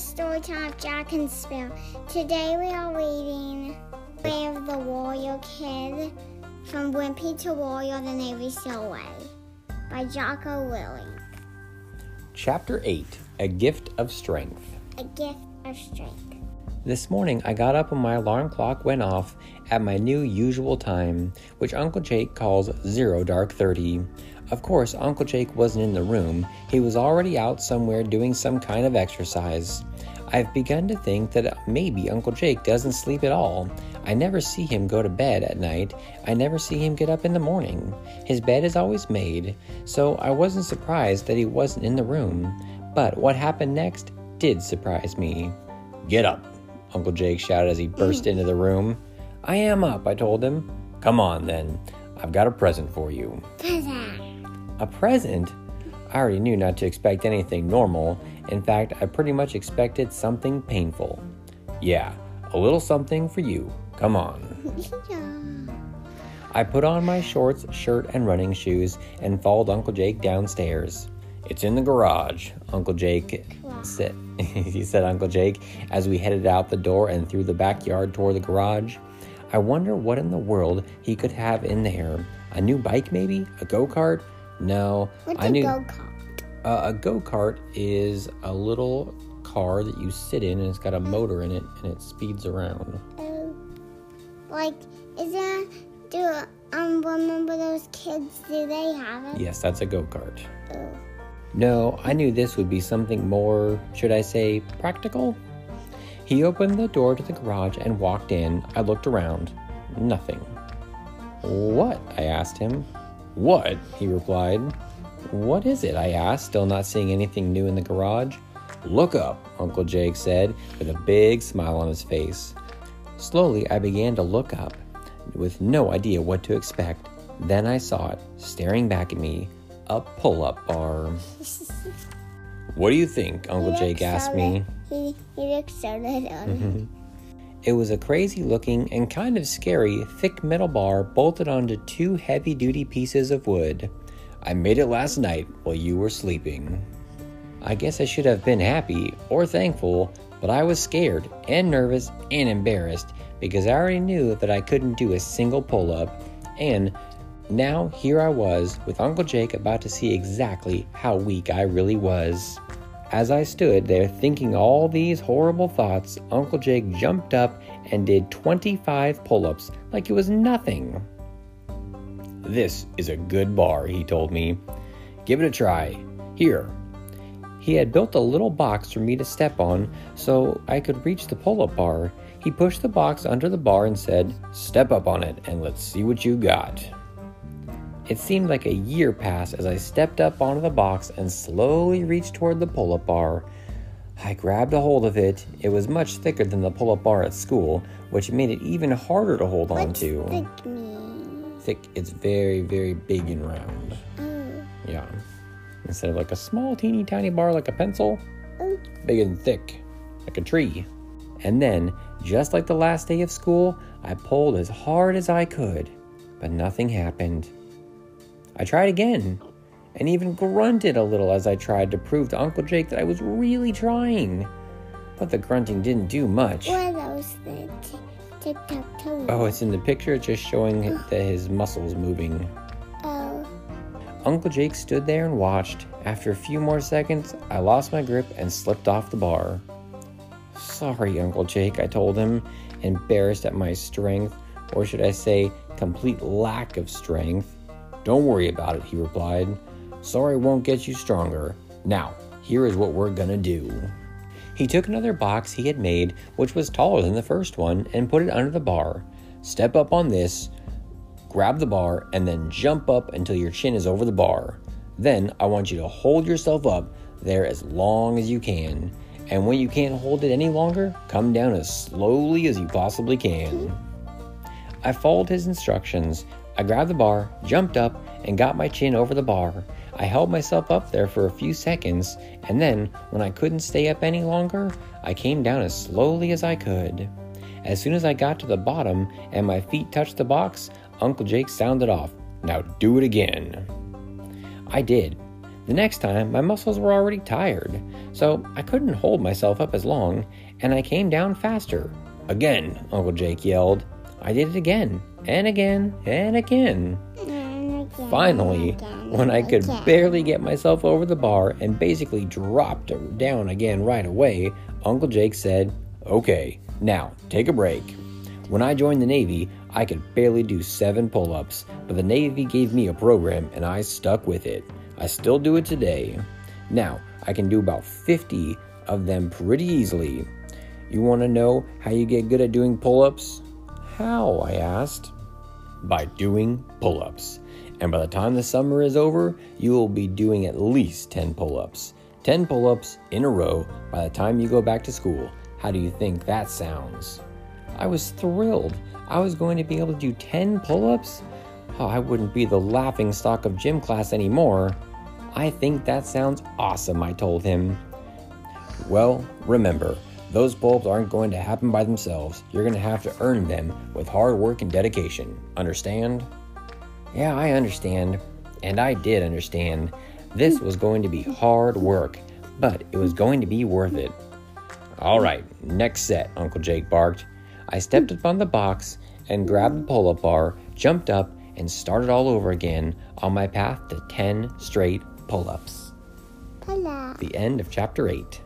is Storytime of Jack and Spill. Today we are reading Way of the Warrior Kid from Wimpy to Warrior the Navy SEAL Way by Jocko Willink. Chapter 8 A Gift of Strength. A gift of strength. This morning I got up when my alarm clock went off at my new usual time, which Uncle Jake calls zero dark 30. Of course, Uncle Jake wasn't in the room. He was already out somewhere doing some kind of exercise. I've begun to think that maybe Uncle Jake doesn't sleep at all. I never see him go to bed at night. I never see him get up in the morning. His bed is always made, so I wasn't surprised that he wasn't in the room. But what happened next did surprise me. Get up, Uncle Jake shouted as he burst into the room. I am up, I told him. Come on then. I've got a present for you. Present. A present? I already knew not to expect anything normal. In fact, I pretty much expected something painful. Yeah, a little something for you. Come on. I put on my shorts, shirt, and running shoes and followed Uncle Jake downstairs. It's in the garage, Uncle Jake said. he said, Uncle Jake, as we headed out the door and through the backyard toward the garage. I wonder what in the world he could have in there. A new bike, maybe? A go kart? No, What's I a knew go kart? uh, a go kart is a little car that you sit in and it's got a motor in it and it speeds around. Oh, like, is there, do, um, remember those kids, do they have it? Yes, that's a go kart. Oh. No, I knew this would be something more, should I say, practical? He opened the door to the garage and walked in. I looked around. Nothing. What? I asked him. What? He replied. What is it? I asked, still not seeing anything new in the garage. Look up, Uncle Jake said, with a big smile on his face. Slowly, I began to look up, with no idea what to expect. Then I saw it, staring back at me, a pull up bar. What do you think? Uncle Jake asked so me. He, he looks so little. Mm-hmm. It was a crazy looking and kind of scary thick metal bar bolted onto two heavy duty pieces of wood. I made it last night while you were sleeping. I guess I should have been happy or thankful, but I was scared and nervous and embarrassed because I already knew that I couldn't do a single pull up. And now here I was with Uncle Jake about to see exactly how weak I really was. As I stood there thinking all these horrible thoughts, Uncle Jake jumped up and did 25 pull ups like it was nothing. This is a good bar, he told me. Give it a try. Here. He had built a little box for me to step on so I could reach the pull up bar. He pushed the box under the bar and said, Step up on it and let's see what you got. It seemed like a year passed as I stepped up onto the box and slowly reached toward the pull up bar. I grabbed a hold of it. It was much thicker than the pull up bar at school, which made it even harder to hold on What's to. thick mean? Thick, it's very, very big and round. Oh. Yeah. Instead of like a small, teeny tiny bar like a pencil, Oh. big and thick, like a tree. And then, just like the last day of school, I pulled as hard as I could, but nothing happened. I tried again, and even grunted a little as I tried to prove to Uncle Jake that I was really trying. But the grunting didn't do much. What are those things? Tic tac toe. Oh, it's in the picture, it's just showing that his muscles moving. Oh. Uncle Jake stood there and watched. After a few more seconds, I lost my grip and slipped off the bar. Sorry, Uncle Jake, I told him, embarrassed at my strength, or should I say, complete lack of strength. Don't worry about it, he replied. Sorry won't get you stronger. Now, here is what we're gonna do. He took another box he had made, which was taller than the first one, and put it under the bar. Step up on this, grab the bar, and then jump up until your chin is over the bar. Then I want you to hold yourself up there as long as you can. And when you can't hold it any longer, come down as slowly as you possibly can. I followed his instructions. I grabbed the bar, jumped up, and got my chin over the bar. I held myself up there for a few seconds, and then, when I couldn't stay up any longer, I came down as slowly as I could. As soon as I got to the bottom and my feet touched the box, Uncle Jake sounded off. Now do it again. I did. The next time, my muscles were already tired, so I couldn't hold myself up as long, and I came down faster. Again, Uncle Jake yelled. I did it again, and again, and again. Finally, when I could barely get myself over the bar and basically dropped down again right away, Uncle Jake said, Okay, now take a break. When I joined the Navy, I could barely do seven pull ups, but the Navy gave me a program and I stuck with it. I still do it today. Now, I can do about 50 of them pretty easily. You want to know how you get good at doing pull ups? How? I asked by doing pull ups. And by the time the summer is over, you will be doing at least 10 pull ups. 10 pull ups in a row by the time you go back to school. How do you think that sounds? I was thrilled. I was going to be able to do 10 pull ups? Oh, I wouldn't be the laughing stock of gym class anymore. I think that sounds awesome, I told him. Well, remember, those bulbs aren't going to happen by themselves. You're going to have to earn them with hard work and dedication. Understand? Yeah, I understand. And I did understand. This was going to be hard work, but it was going to be worth it. All right, next set, Uncle Jake barked. I stepped up on the box and grabbed the pull up bar, jumped up, and started all over again on my path to 10 straight pull ups. The end of chapter 8.